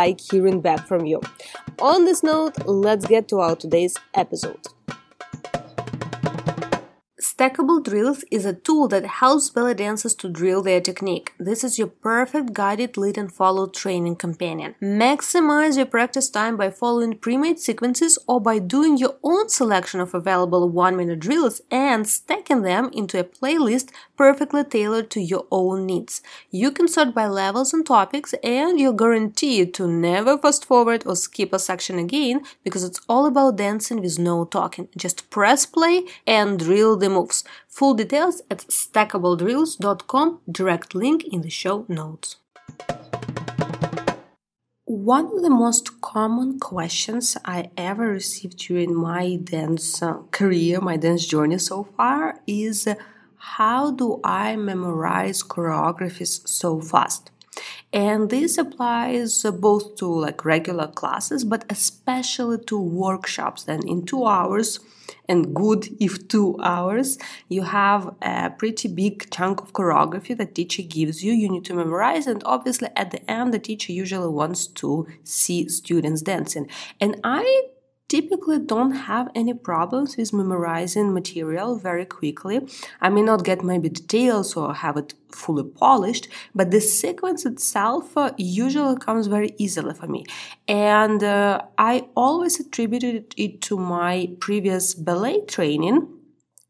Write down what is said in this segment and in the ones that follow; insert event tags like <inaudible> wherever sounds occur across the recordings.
like hearing back from you. On this note, let's get to our today's episode. Stackable Drills is a tool that helps belly dancers to drill their technique. This is your perfect guided lead and follow training companion. Maximize your practice time by following pre-made sequences or by doing your own selection of available 1-minute drills and stacking them into a playlist perfectly tailored to your own needs. You can sort by levels and topics and you're guaranteed to never fast forward or skip a section again because it's all about dancing with no talking. Just press play and drill the moves. Full details at stackabledrills.com, direct link in the show notes. One of the most common questions I ever received during my dance uh, career, my dance journey so far, is how do I memorize choreographies so fast? And this applies both to like regular classes, but especially to workshops. Then in two hours, and good if two hours, you have a pretty big chunk of choreography that teacher gives you. You need to memorize, and obviously at the end, the teacher usually wants to see students dancing. And I typically don't have any problems with memorizing material very quickly. I may not get maybe details or have it fully polished, but the sequence itself uh, usually comes very easily for me. And uh, I always attributed it to my previous ballet training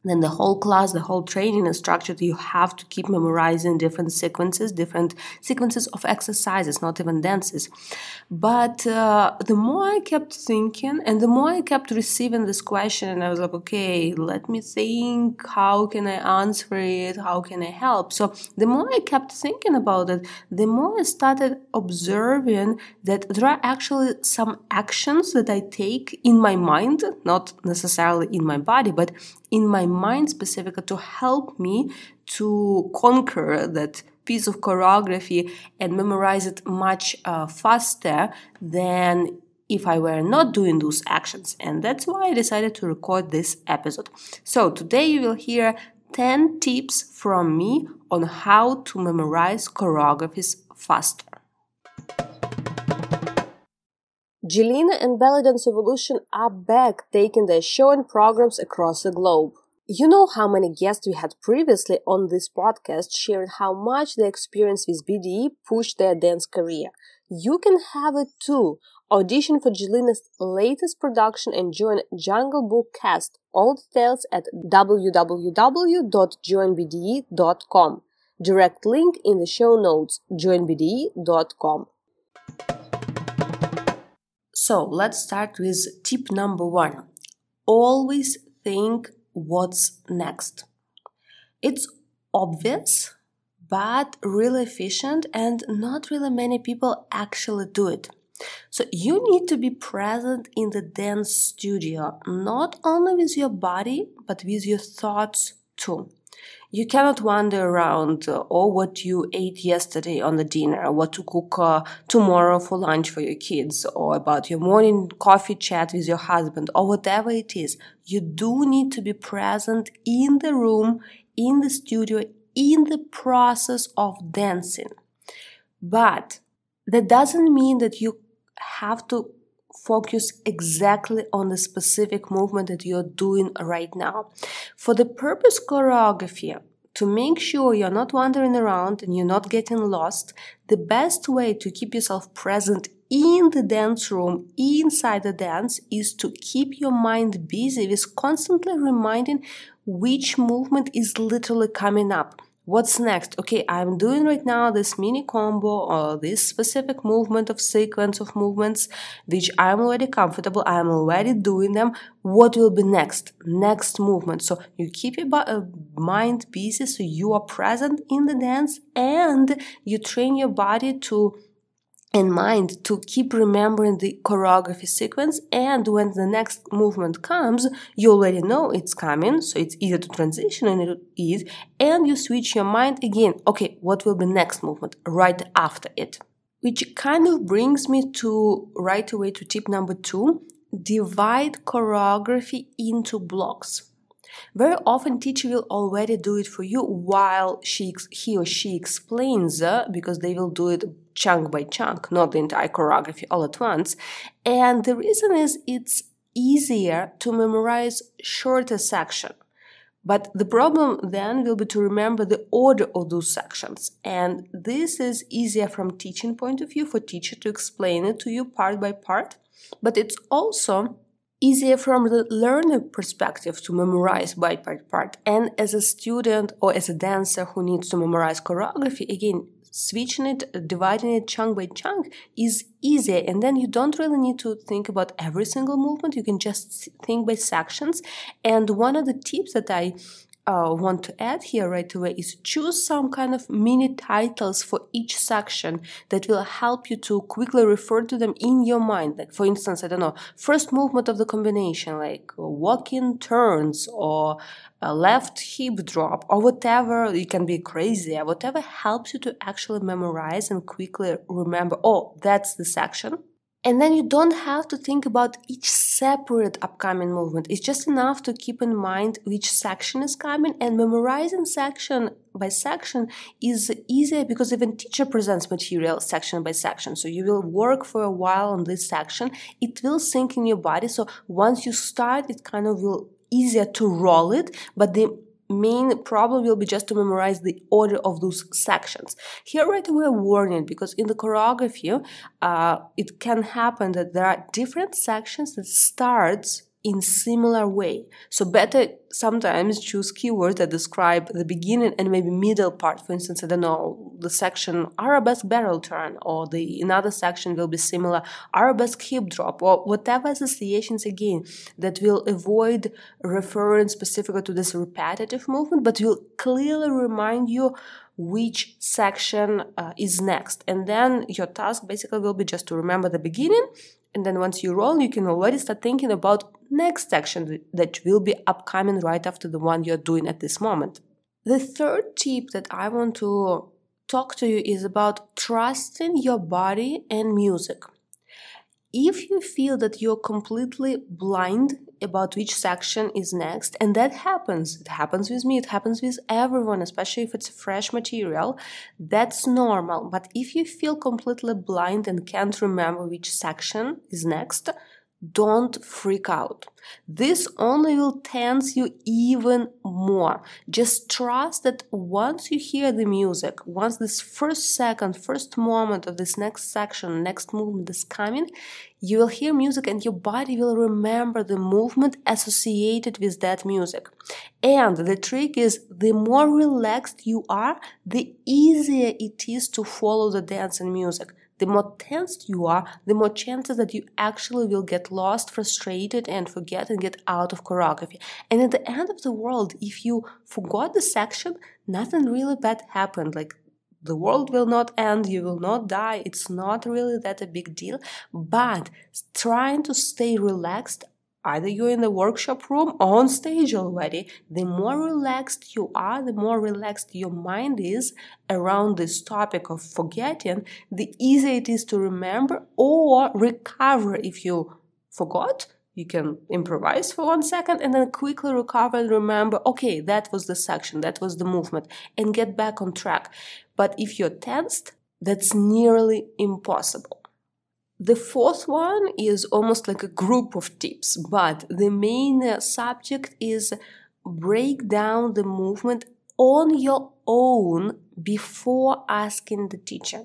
then the whole class the whole training is structured you have to keep memorizing different sequences different sequences of exercises not even dances. But uh, the more i kept thinking and the more i kept receiving this question and i was like okay let me think. How can i answer it? How can i help? So the more i kept thinking about it the more i started observing that there are actually some actions that i take in my mind not necessarily in my body but in my mind specifically to help me to conquer that piece of choreography and memorize it much uh, faster than if I were not doing those actions. And that's why I decided to record this episode. So today you will hear 10 tips from me on how to memorize choreographies faster. Jillina and Belly Dance Evolution are back taking their show and programs across the globe. You know how many guests we had previously on this podcast sharing how much their experience with BDE pushed their dance career. You can have it too. Audition for Jillina's latest production and join Jungle Book cast. All details at www.joinbde.com. Direct link in the show notes joinbde.com. So let's start with tip number one. Always think what's next. It's obvious, but really efficient, and not really many people actually do it. So you need to be present in the dance studio, not only with your body, but with your thoughts too. You cannot wander around uh, or what you ate yesterday on the dinner, what to cook uh, tomorrow for lunch for your kids, or about your morning coffee chat with your husband, or whatever it is. You do need to be present in the room, in the studio, in the process of dancing. But that doesn't mean that you have to focus exactly on the specific movement that you're doing right now. For the purpose choreography, to make sure you're not wandering around and you're not getting lost, the best way to keep yourself present in the dance room, inside the dance, is to keep your mind busy with constantly reminding which movement is literally coming up what's next? Okay i'm doing right now this mini combo or this specific movement of sequence of movements which i'm already comfortable i'm already doing them. What will be next? Next movement. So you keep your uh, mind busy so you are present in the dance and you train your body to in mind to keep remembering the choreography sequence and when the next movement comes you already know it's coming so it's easier to transition into it and you switch your mind again. Okay what will be next movement right after it? Which kind of brings me to right away to tip number two divide choreography into blocks very often teacher will already do it for you while she he or she explains uh, because they will do it chunk by chunk, not the entire choreography all at once. And the reason is it's easier to memorize shorter section. But the problem then will be to remember the order of those sections. And this is easier from teaching point of view for teacher to explain it to you part by part. But it's also easier from the learner perspective to memorize by part. And as a student or as a dancer who needs to memorize choreography, again, switching it, dividing it chunk by chunk is easier. And then you don't really need to think about every single movement. You can just think by sections. And one of the tips that I uh, want to add here right away is choose some kind of mini titles for each section that will help you to quickly refer to them in your mind. Like, for instance, I don't know, first movement of the combination, like walking turns or a left hip drop or whatever. It can be crazy, whatever helps you to actually memorize and quickly remember, oh, that's the section and then you don't have to think about each separate upcoming movement. It's just enough to keep in mind which section is coming and memorizing section by section is easier because even teacher presents material section by section. So you will work for a while on this section. It will sink in your body. So once you start, it kind of will easier to roll it, but the main problem will be just to memorize the order of those sections. Here right away a warning because in the choreography uh, it can happen that there are different sections that starts in similar way. So better sometimes choose keywords that describe the beginning and maybe middle part. For instance, I don't know, the section arabesque barrel turn or the another section will be similar arabesque hip drop or whatever associations again that will avoid referring specifically to this repetitive movement, but will clearly remind you which section uh, is next. And then your task basically will be just to remember the beginning and then once you roll, you can already start thinking about next section that will be upcoming right after the one you're doing at this moment. The third tip that I want to talk to you is about trusting your body and music. If you feel that you're completely blind about which section is next, and that happens, it happens with me, it happens with everyone, especially if it's fresh material, that's normal. But if you feel completely blind and can't remember which section is next, don't freak out. This only will tense you even more. Just trust that once you hear the music, once this first second, first moment of this next section, next movement is coming, you will hear music and your body will remember the movement associated with that music. And the trick is the more relaxed you are, the easier it is to follow the dance and music the more tensed you are, the more chances that you actually will get lost, frustrated, and forget and get out of choreography. And at the end of the world, if you forgot the section, nothing really bad happened. Like the world will not end, you will not die. It's not really that a big deal. But trying to stay relaxed either you're in the workshop room or on stage already, the more relaxed you are, the more relaxed your mind is around this topic of forgetting, the easier it is to remember or recover if you forgot. You can improvise for one second and then quickly recover and remember, okay, that was the section, that was the movement, and get back on track. But if you're tensed, that's nearly impossible. The fourth one is almost like a group of tips, but the main uh, subject is break down the movement on your own before asking the teacher.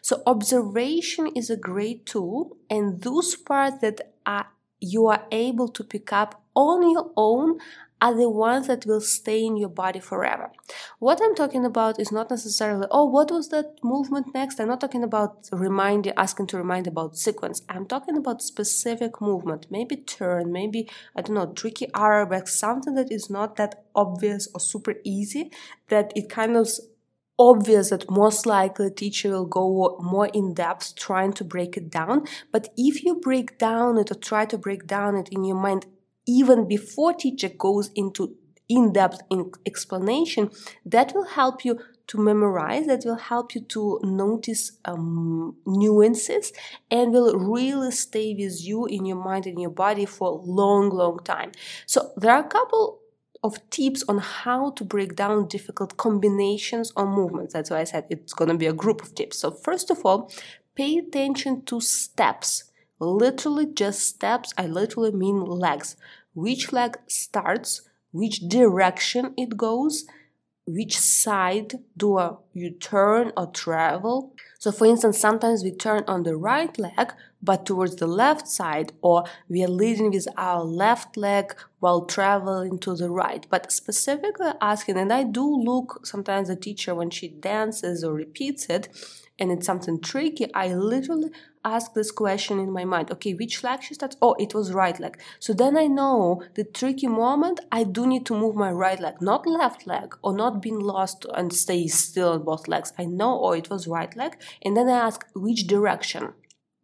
So observation is a great tool and those parts that are, you are able to pick up on your own are the ones that will stay in your body forever. What I'm talking about is not necessarily, oh, what was that movement next? I'm not talking about reminding, asking to remind about sequence. I'm talking about specific movement, maybe turn, maybe, I don't know, tricky arabesque, something that is not that obvious or super easy, that it kind of obvious that most likely teacher will go more in depth trying to break it down but if you break down it or try to break down it in your mind even before teacher goes into in-depth in explanation that will help you to memorize that will help you to notice um, nuances and will really stay with you in your mind and your body for a long long time so there are a couple of tips on how to break down difficult combinations or movements. That's why I said it's going to be a group of tips. So, first of all, pay attention to steps. Literally, just steps. I literally mean legs. Which leg starts, which direction it goes, which side do uh, you turn or travel. So, for instance, sometimes we turn on the right leg, but towards the left side, or we are leading with our left leg while traveling to the right. But specifically asking, and I do look sometimes the teacher when she dances or repeats it, and it's something tricky, I literally ask this question in my mind okay which leg she starts? Oh it was right leg. So then i know the tricky moment i do need to move my right leg not left leg or not being lost and stay still on both legs. I know oh it was right leg. And then i ask which direction?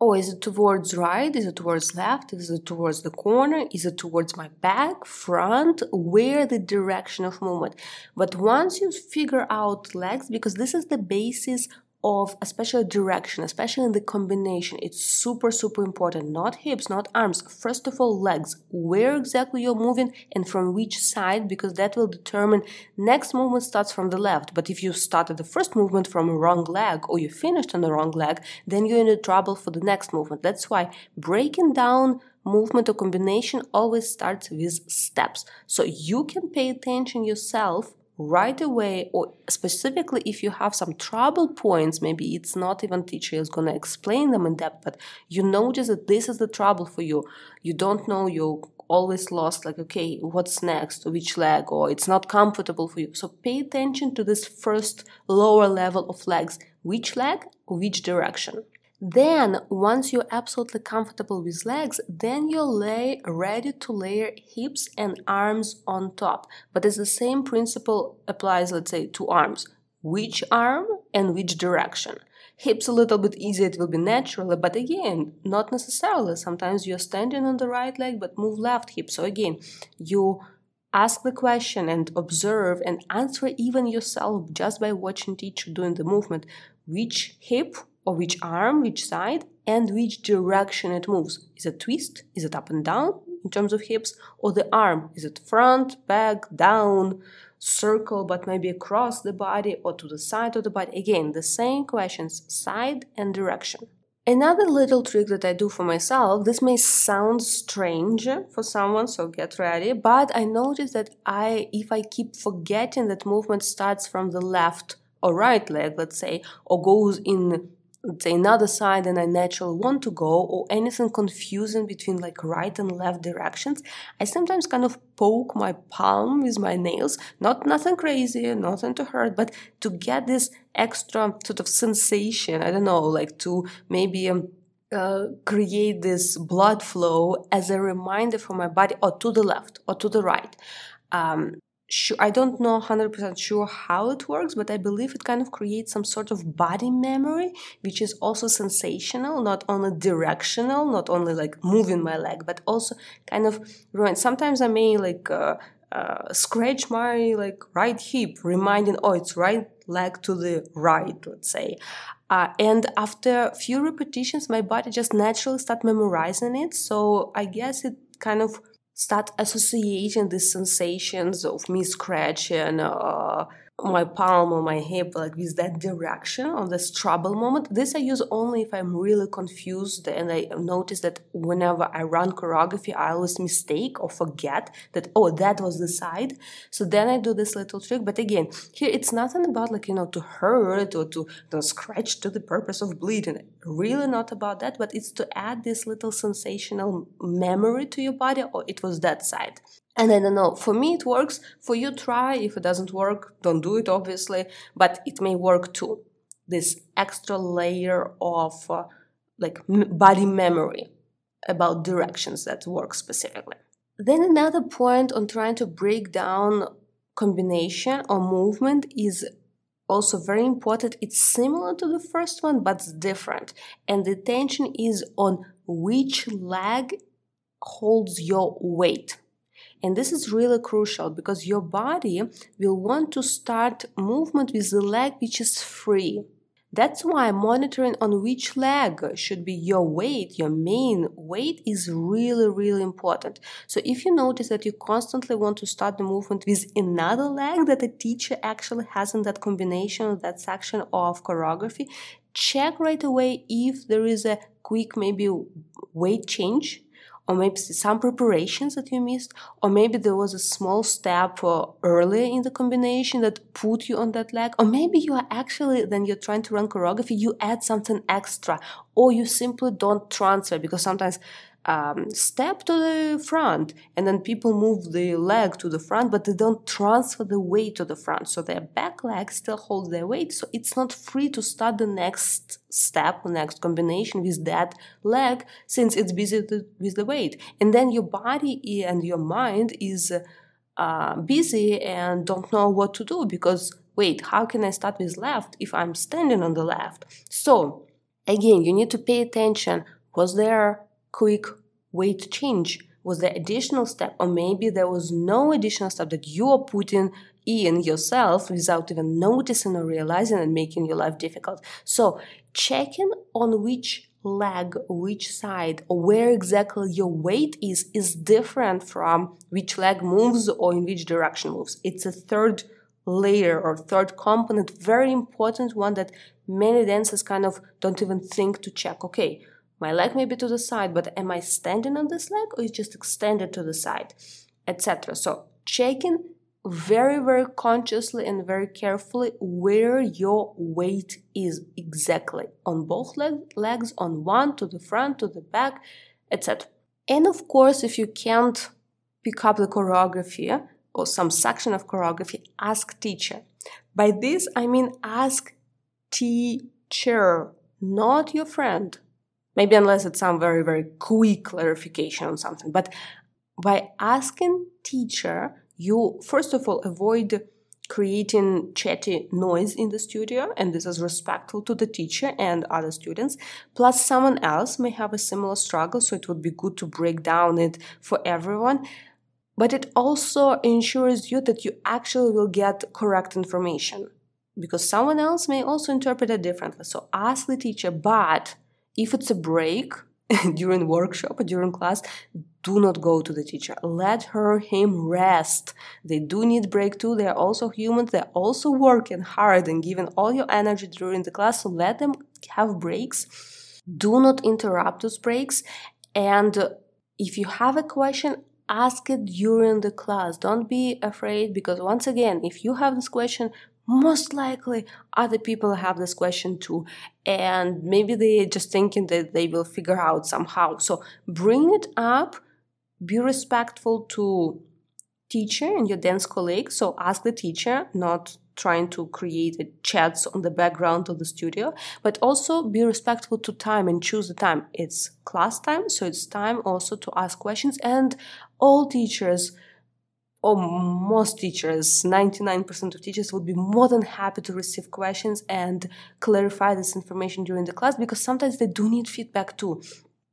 Oh is it towards right? Is it towards left? Is it towards the corner? Is it towards my back front? Where the direction of movement? But once you figure out legs because this is the basis of especially direction, especially in the combination. It's super, super important. Not hips, not arms. First of all, legs. Where exactly you're moving and from which side, because that will determine next movement starts from the left. But if you started the first movement from a wrong leg or you finished on the wrong leg, then you're in trouble for the next movement. That's why breaking down movement or combination always starts with steps. So you can pay attention yourself right away or specifically if you have some trouble points maybe it's not even teacher is going to explain them in depth but you notice that this is the trouble for you. You don't know you always lost like okay what's next which leg or it's not comfortable for you. So pay attention to this first lower level of legs. Which leg which direction then, once you're absolutely comfortable with legs, then you're lay, ready to layer hips and arms on top. But it's the same principle applies, let's say, to arms. Which arm and which direction? Hips a little bit easier, it will be naturally, but again, not necessarily. Sometimes you're standing on the right leg but move left hip. So again, you ask the question and observe and answer even yourself just by watching teacher doing the movement. Which hip or which arm, which side, and which direction it moves. Is it twist? Is it up and down in terms of hips? Or the arm? Is it front, back, down, circle, but maybe across the body or to the side of the body? Again, the same questions, side and direction. Another little trick that I do for myself, this may sound strange for someone, so get ready, but I notice that I if I keep forgetting that movement starts from the left or right leg, let's say, or goes in let's say another side and I naturally want to go, or anything confusing between like right and left directions, I sometimes kind of poke my palm with my nails. Not nothing crazy, nothing to hurt, but to get this extra sort of sensation. I don't know, like to maybe um, uh, create this blood flow as a reminder for my body, or to the left or to the right. Um, sure i don't know 100% sure how it works but i believe it kind of creates some sort of body memory which is also sensational not only directional not only like moving my leg but also kind of sometimes i may like uh, uh, scratch my like right hip reminding oh it's right leg to the right let's say. Uh, and after a few repetitions my body just naturally start memorizing it so i guess it kind of start associating these sensations of me scratching uh, my palm or my hip like with that direction on this trouble moment. This i use only if i'm really confused and i notice that whenever i run choreography i always mistake or forget that oh that was the side. So then i do this little trick. But again here it's nothing about like you know to hurt or to, scratch to the purpose of bleeding. Really not about that but it's to add this little sensational memory to your body or it was that side and I don't know, for me it works. For you, try. If it doesn't work, don't do it, obviously, but it may work too. This extra layer of uh, like body memory about directions that work specifically. Then another point on trying to break down combination or movement is also very important it's similar to the first one but it's different and the tension is on which leg holds your weight and this is really crucial because your body will want to start movement with the leg which is free that's why monitoring on which leg should be your weight, your main weight, is really, really important. So if you notice that you constantly want to start the movement with another leg that the teacher actually has in that combination, that section of choreography, check right away if there is a quick maybe weight change or maybe some preparations that you missed, or maybe there was a small step earlier in the combination that put you on that leg, or maybe you are actually, then you're trying to run choreography, you add something extra, or you simply don't transfer because sometimes um, step to the front and then people move the leg to the front but they don't transfer the weight to the front. So their back leg still holds their weight so it's not free to start the next step next combination with that leg since it's busy with the weight. And then your body and your mind is uh, busy and don't know what to do because wait how can i start with left if i'm standing on the left? So again you need to pay attention. Was there quick weight change? Was the additional step? Or maybe there was no additional step that you are putting in yourself without even noticing or realizing and making your life difficult. So checking on which leg, which side, or where exactly your weight is, is different from which leg moves or in which direction moves. It's a third layer or third component, very important one that many dancers kind of don't even think to check. Okay, my leg may be to the side, but am I standing on this leg or is just extended to the side, etc. So checking very, very consciously and very carefully where your weight is exactly on both leg, legs, on one, to the front, to the back, etc. And of course, if you can't pick up the choreography or some section of choreography, ask teacher. By this, I mean ask teacher, not your friend, Maybe unless it's some very, very quick clarification on something. But by asking teacher, you first of all avoid creating chatty noise in the studio and this is respectful to the teacher and other students. Plus someone else may have a similar struggle so it would be good to break down it for everyone. But it also ensures you that you actually will get correct information because someone else may also interpret it differently. So ask the teacher but if it's a break <laughs> during workshop or during class, do not go to the teacher. Let her, him rest. They do need break too. They're also humans. They're also working hard and giving all your energy during the class. So let them have breaks. Do not interrupt those breaks. And if you have a question, ask it during the class. Don't be afraid because once again, if you have this question, most likely other people have this question too. And maybe they're just thinking that they will figure out somehow. So bring it up be respectful to teacher and your dance colleague. So ask the teacher not trying to create a chats on the background of the studio but also be respectful to time and choose the time. It's class time so it's time also to ask questions. And all teachers or most teachers, 99% of teachers would be more than happy to receive questions and clarify this information during the class because sometimes they do need feedback too.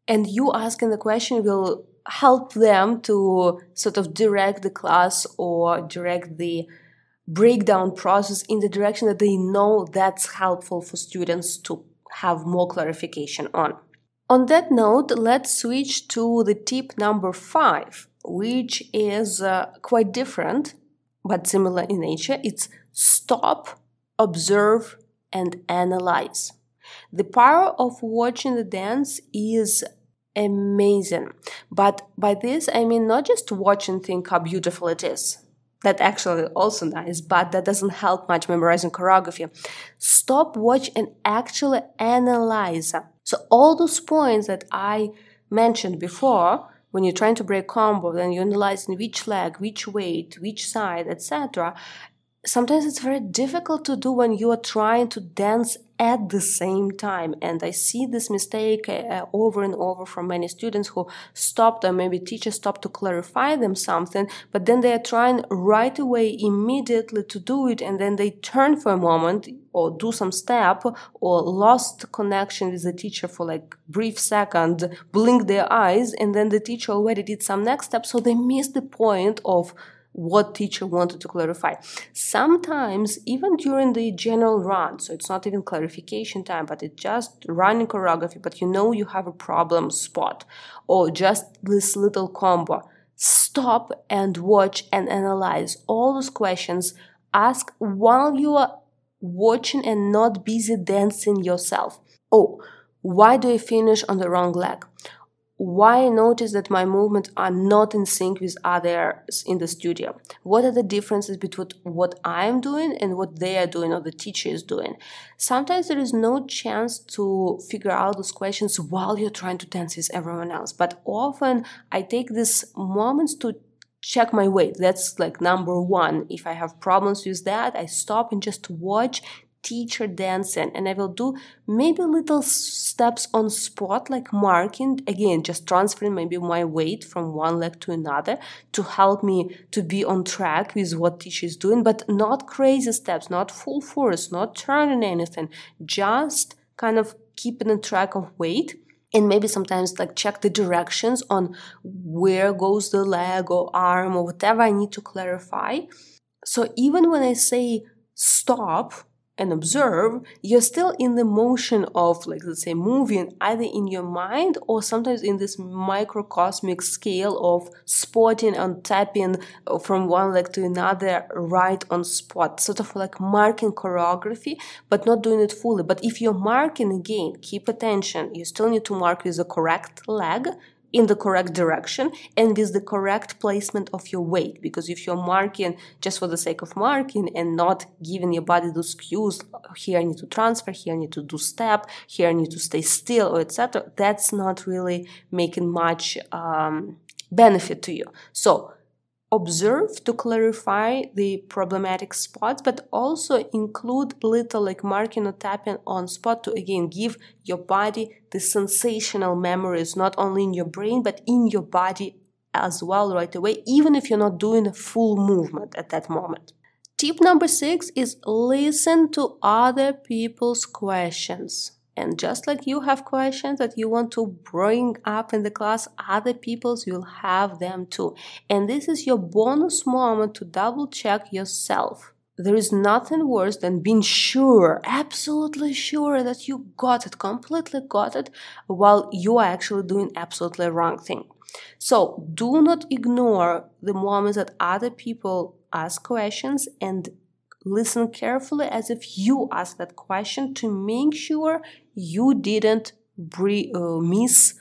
And you asking the question will help them to sort of direct the class or direct the breakdown process in the direction that they know that's helpful for students to have more clarification on. On that note, let's switch to the tip number five which is uh, quite different but similar in nature. It's stop, observe, and analyze. The power of watching the dance is amazing. But by this, I mean not just watch and think how beautiful it is. That actually also nice, but that doesn't help much memorizing choreography. Stop, watch, and actually analyze. So all those points that I mentioned before, when you're trying to break combo, then you analyze in which leg, which weight, which side, etc. sometimes it's very difficult to do when you are trying to dance at the same time. And i see this mistake uh, over and over from many students who stopped or maybe teachers stopped to clarify them something but then they are trying right away immediately to do it and then they turn for a moment or do some step or lost connection with the teacher for like brief second blink their eyes and then the teacher already did some next step. So they miss the point of what teacher wanted to clarify. Sometimes, even during the general run, so it's not even clarification time, but it's just running choreography, but you know you have a problem spot or just this little combo. Stop and watch and analyze all those questions. Ask while you are watching and not busy dancing yourself. Oh, why do I finish on the wrong leg? Why I notice that my movements are not in sync with others in the studio. What are the differences between what I'm doing and what they are doing or the teacher is doing? Sometimes there is no chance to figure out those questions while you're trying to dance with everyone else. But often I take these moments to check my weight. That's like number one. If I have problems with that, I stop and just watch teacher dancing and I will do maybe little steps on spot like marking again just transferring maybe my weight from one leg to another to help me to be on track with what teacher is doing but not crazy steps not full force not turning anything just kind of keeping a track of weight. And maybe sometimes like check the directions on where goes the leg or arm or whatever I need to clarify. So even when I say stop and observe, you're still in the motion of, like, let's say, moving either in your mind or sometimes in this microcosmic scale of spotting and tapping uh, from one leg to another right on spot, sort of like marking choreography, but not doing it fully. But if you're marking again, keep attention, you still need to mark with the correct leg in the correct direction and with the correct placement of your weight. Because if you're marking just for the sake of marking and not giving your body those cues here i need to transfer here i need to do step here i need to stay still or etc that's not really making much um, benefit to you. So observe to clarify the problematic spots, but also include little like marking or tapping on spot to again give your body the sensational memories, not only in your brain, but in your body as well right away, even if you're not doing a full movement at that moment. Tip number six is listen to other people's questions. And just like you have questions that you want to bring up in the class, other people's will have them too. And this is your bonus moment to double check yourself. There is nothing worse than being sure, absolutely sure that you got it, completely got it, while you are actually doing absolutely wrong thing. So do not ignore the moments that other people ask questions and listen carefully as if you ask that question to make sure you didn't bre- uh, miss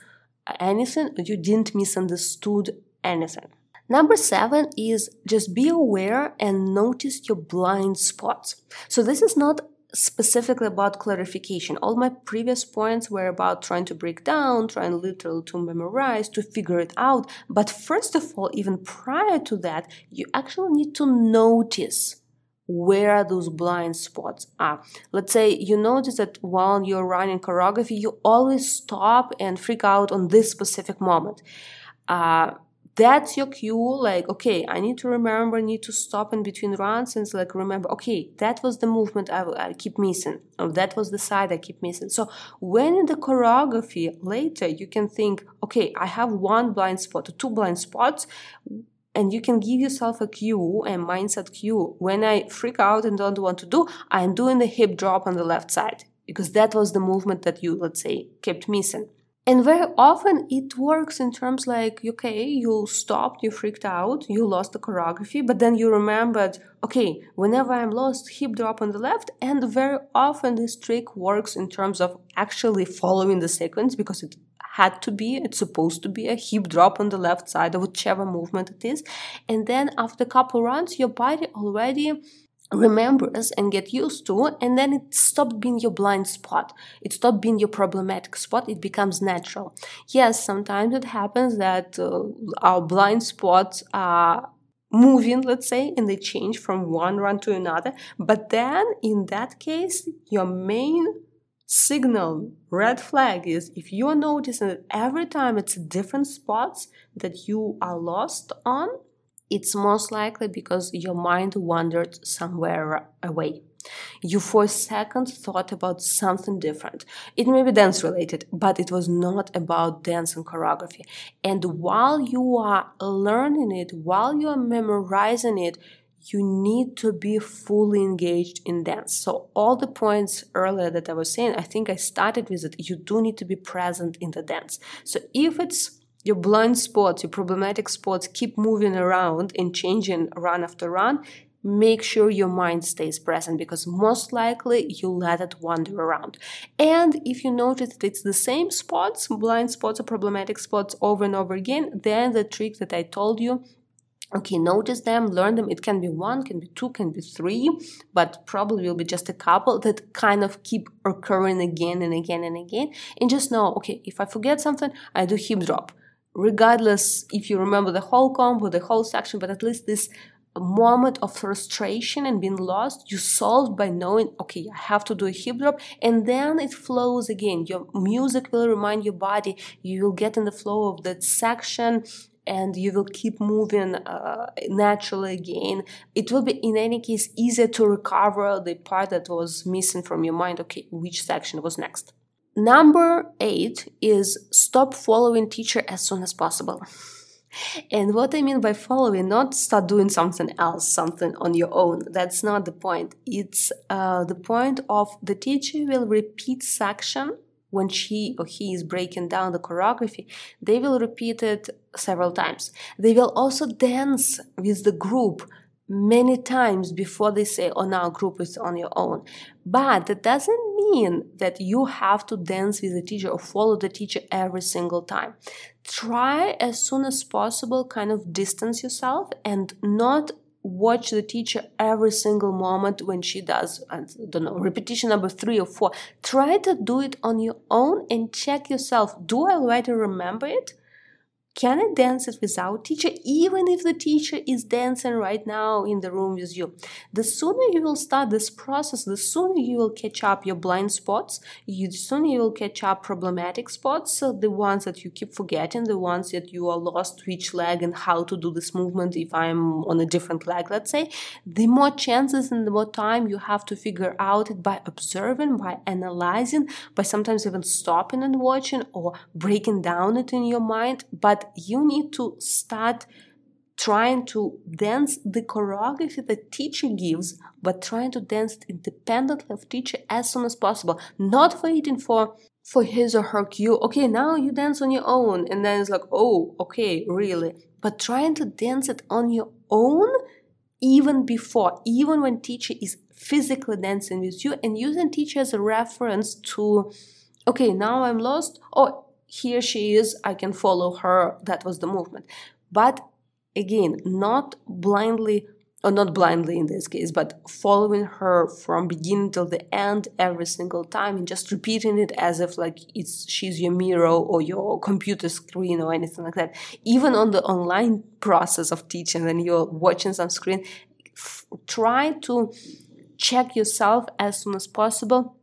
anything, you didn't misunderstood anything. Number seven is just be aware and notice your blind spots. So this is not specifically about clarification. All my previous points were about trying to break down, trying literally to memorize, to figure it out. But first of all, even prior to that, you actually need to notice where those blind spots are. Let's say you notice that while you're running choreography, you always stop and freak out on this specific moment. Uh, that's your cue like okay i need to remember I need to stop in between runs and like remember okay that was the movement I, I keep missing or that was the side i keep missing so when in the choreography later you can think okay i have one blind spot or two blind spots and you can give yourself a cue and mindset cue. When i freak out and don't want to do i'm doing the hip drop on the left side because that was the movement that you let's say kept missing. And very often it works in terms like okay you stopped you freaked out you lost the choreography but then you remembered okay whenever i'm lost hip drop on the left and very often this trick works in terms of actually following the sequence because it had to be, it's supposed to be a hip drop on the left side of whichever movement it is. And then after a couple rounds, your body already remembers and get used to and then it stopped being your blind spot it stopped being your problematic spot it becomes natural yes sometimes it happens that uh, our blind spots are moving, let's say, and they change from one run to another. But then in that case, your main signal, red flag is if you are noticing that every time it's different spots that you are lost on, it's most likely because your mind wandered somewhere away. You for a second thought about something different. It may be dance related, but it was not about dance and choreography. And while you are learning it, while you are memorizing it, you need to be fully engaged in dance. So, all the points earlier that I was saying, I think I started with it. You do need to be present in the dance. So, if it's your blind spots, your problematic spots keep moving around and changing run after run, make sure your mind stays present because most likely you let it wander around. And if you notice that it's the same spots, blind spots or problematic spots over and over again, then the trick that I told you okay notice them learn them it can be one can be two can be three but probably will be just a couple that kind of keep occurring again and again and again and just know okay if i forget something i do hip drop regardless if you remember the whole combo the whole section but at least this moment of frustration and being lost, you solve by knowing, okay, I have to do a hip drop, and then it flows again. Your music will remind your body, you will get in the flow of that section. And you will keep moving uh, naturally again. It will be, in any case, easier to recover the part that was missing from your mind. Okay, which section was next? Number eight is stop following teacher as soon as possible. And what I mean by following, not start doing something else, something on your own. That's not the point. It's uh, the point of the teacher will repeat section when she or he is breaking down the choreography. They will repeat it several times. They will also dance with the group many times before they say, oh, now group is on your own. But that doesn't mean that you have to dance with the teacher or follow the teacher every single time. Try as soon as possible, kind of distance yourself and not watch the teacher every single moment when she does, I don't know, repetition number three or four. Try to do it on your own and check yourself. Do I already remember it? Can I dance it without teacher, even if the teacher is dancing right now in the room with you? The sooner you will start this process, the sooner you will catch up your blind spots, you, the sooner you will catch up problematic spots, so the ones that you keep forgetting, the ones that you are lost which leg and how to do this movement if I'm on a different leg, let's say, the more chances and the more time you have to figure out it by observing, by analyzing, by sometimes even stopping and watching or breaking down it in your mind. But you need to start trying to dance the choreography that teacher gives but trying to dance independently of teacher as soon as possible. Not waiting for for his or her cue. Okay now you dance on your own. And then it's like oh okay really. But trying to dance it on your own even before even when teacher is physically dancing with you and using teacher as a reference to okay now i'm lost oh here she is, I can follow her. That was the movement. But again, not blindly, or not blindly in this case, but following her from beginning till the end every single time and just repeating it as if like it's she's your mirror or your computer screen or anything like that. Even on the online process of teaching, when you're watching some screen, f- try to check yourself as soon as possible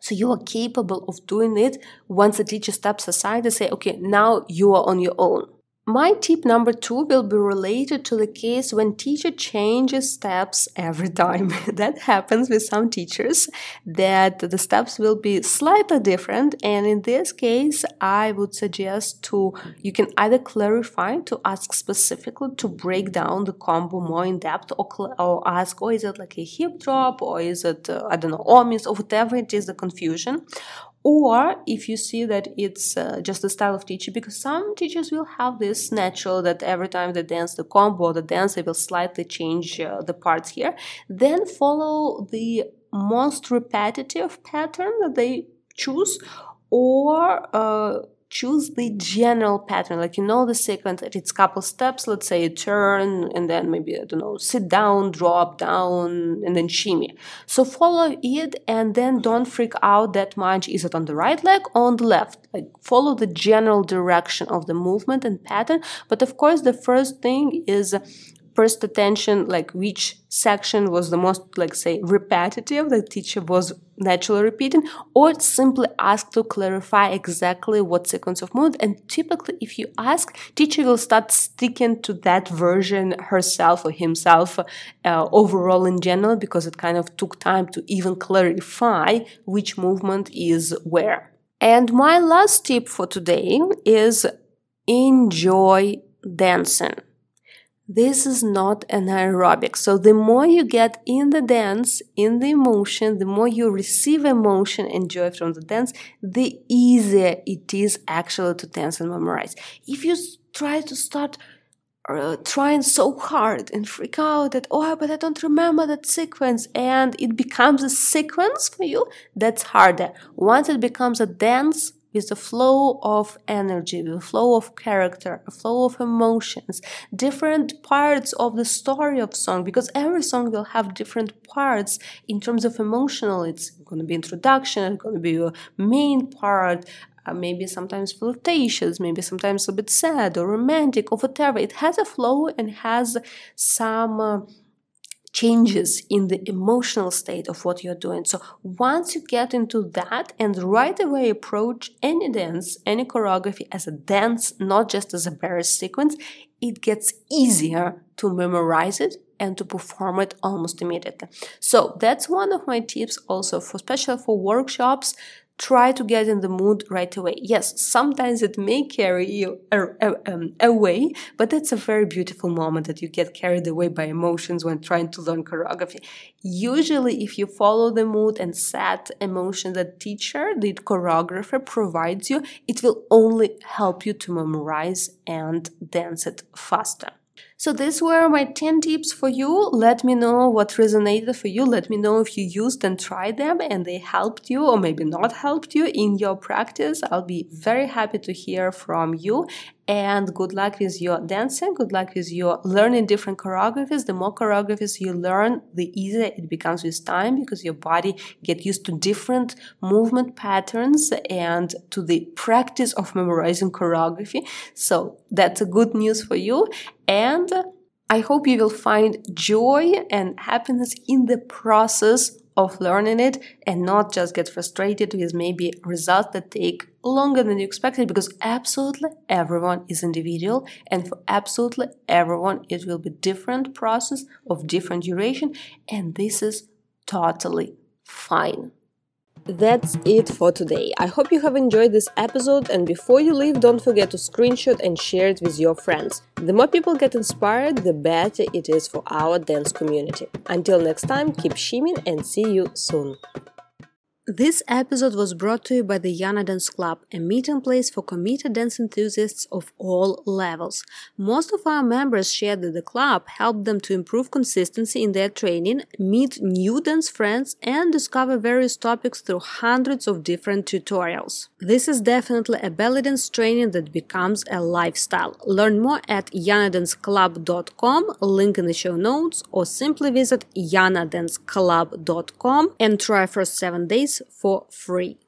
so you are capable of doing it once the teacher steps aside and say, okay, now you are on your own. My tip number two will be related to the case when teacher changes steps every time. <laughs> that happens with some teachers that the steps will be slightly different. And in this case, I would suggest to, you can either clarify to ask specifically to break down the combo more in depth or, or ask, oh, is it like a hip drop or is it, uh, I don't know, omis or whatever it is the confusion or if you see that it's uh, just the style of teaching because some teachers will have this natural that every time they dance the combo the dance they will slightly change uh, the parts here then follow the most repetitive pattern that they choose or uh, choose the general pattern. Like you know the sequence it's couple steps let's say a turn and then maybe i don't know sit down drop down and then shimmy. So follow it and then don't freak out that much. Is it on the right leg or on the left? Like follow the general direction of the movement and pattern. But of course the first thing is first attention like which section was the most like say repetitive the teacher was naturally repeating or simply ask to clarify exactly what sequence of movement and typically if you ask teacher will start sticking to that version herself or himself uh, overall in general because it kind of took time to even clarify which movement is where. And my last tip for today is enjoy dancing this is not an aerobic. So the more you get in the dance, in the emotion, the more you receive emotion and joy from the dance, the easier it is actually to dance and memorize. If you try to start uh, trying so hard and freak out that oh but i don't remember that sequence and it becomes a sequence for you that's harder once it becomes a dance with the flow of energy, the flow of character, a flow of emotions, different parts of the story of song, because every song will have different parts in terms of emotional. It's going to be introduction, it's going to be a main part, uh, maybe sometimes flirtatious, maybe sometimes a bit sad or romantic or whatever. It has a flow and has some. Uh, changes in the emotional state of what you're doing. So once you get into that and right away approach any dance, any choreography as a dance, not just as a bare sequence, it gets easier to memorize it and to perform it almost immediately. So that's one of my tips also for special for workshops try to get in the mood right away. Yes, sometimes it may carry you um, away, but that's a very beautiful moment that you get carried away by emotions when trying to learn choreography. Usually, if you follow the mood and set emotion that teacher, the choreographer provides you, it will only help you to memorize and dance it faster. So these were my 10 tips for you. Let me know what resonated for you. Let me know if you used and tried them and they helped you or maybe not helped you in your practice. I'll be very happy to hear from you and good luck with your dancing good luck with your learning different choreographies. The more choreographies you learn the easier it becomes with time because your body get used to different movement patterns and to the practice of memorizing choreography. So that's a good news for you. And I hope you will find joy and happiness in the process of learning it and not just get frustrated with maybe results that take longer than you expected because absolutely everyone is individual and for absolutely everyone it will be different process of different duration and this is totally fine that's it for today. I hope you have enjoyed this episode and before you leave, don't forget to screenshot and share it with your friends. The more people get inspired, the better it is for our dance community. Until next time, keep shimmying and see you soon. This episode was brought to you by the Yana Dance Club, a meeting place for committed dance enthusiasts of all levels. Most of our members shared that the club helped them to improve consistency in their training, meet new dance friends, and discover various topics through hundreds of different tutorials. This is definitely a belly dance training that becomes a lifestyle. Learn more at yanadanceclub.com, link in the show notes, or simply visit yanadanceclub.com and try for seven days for free.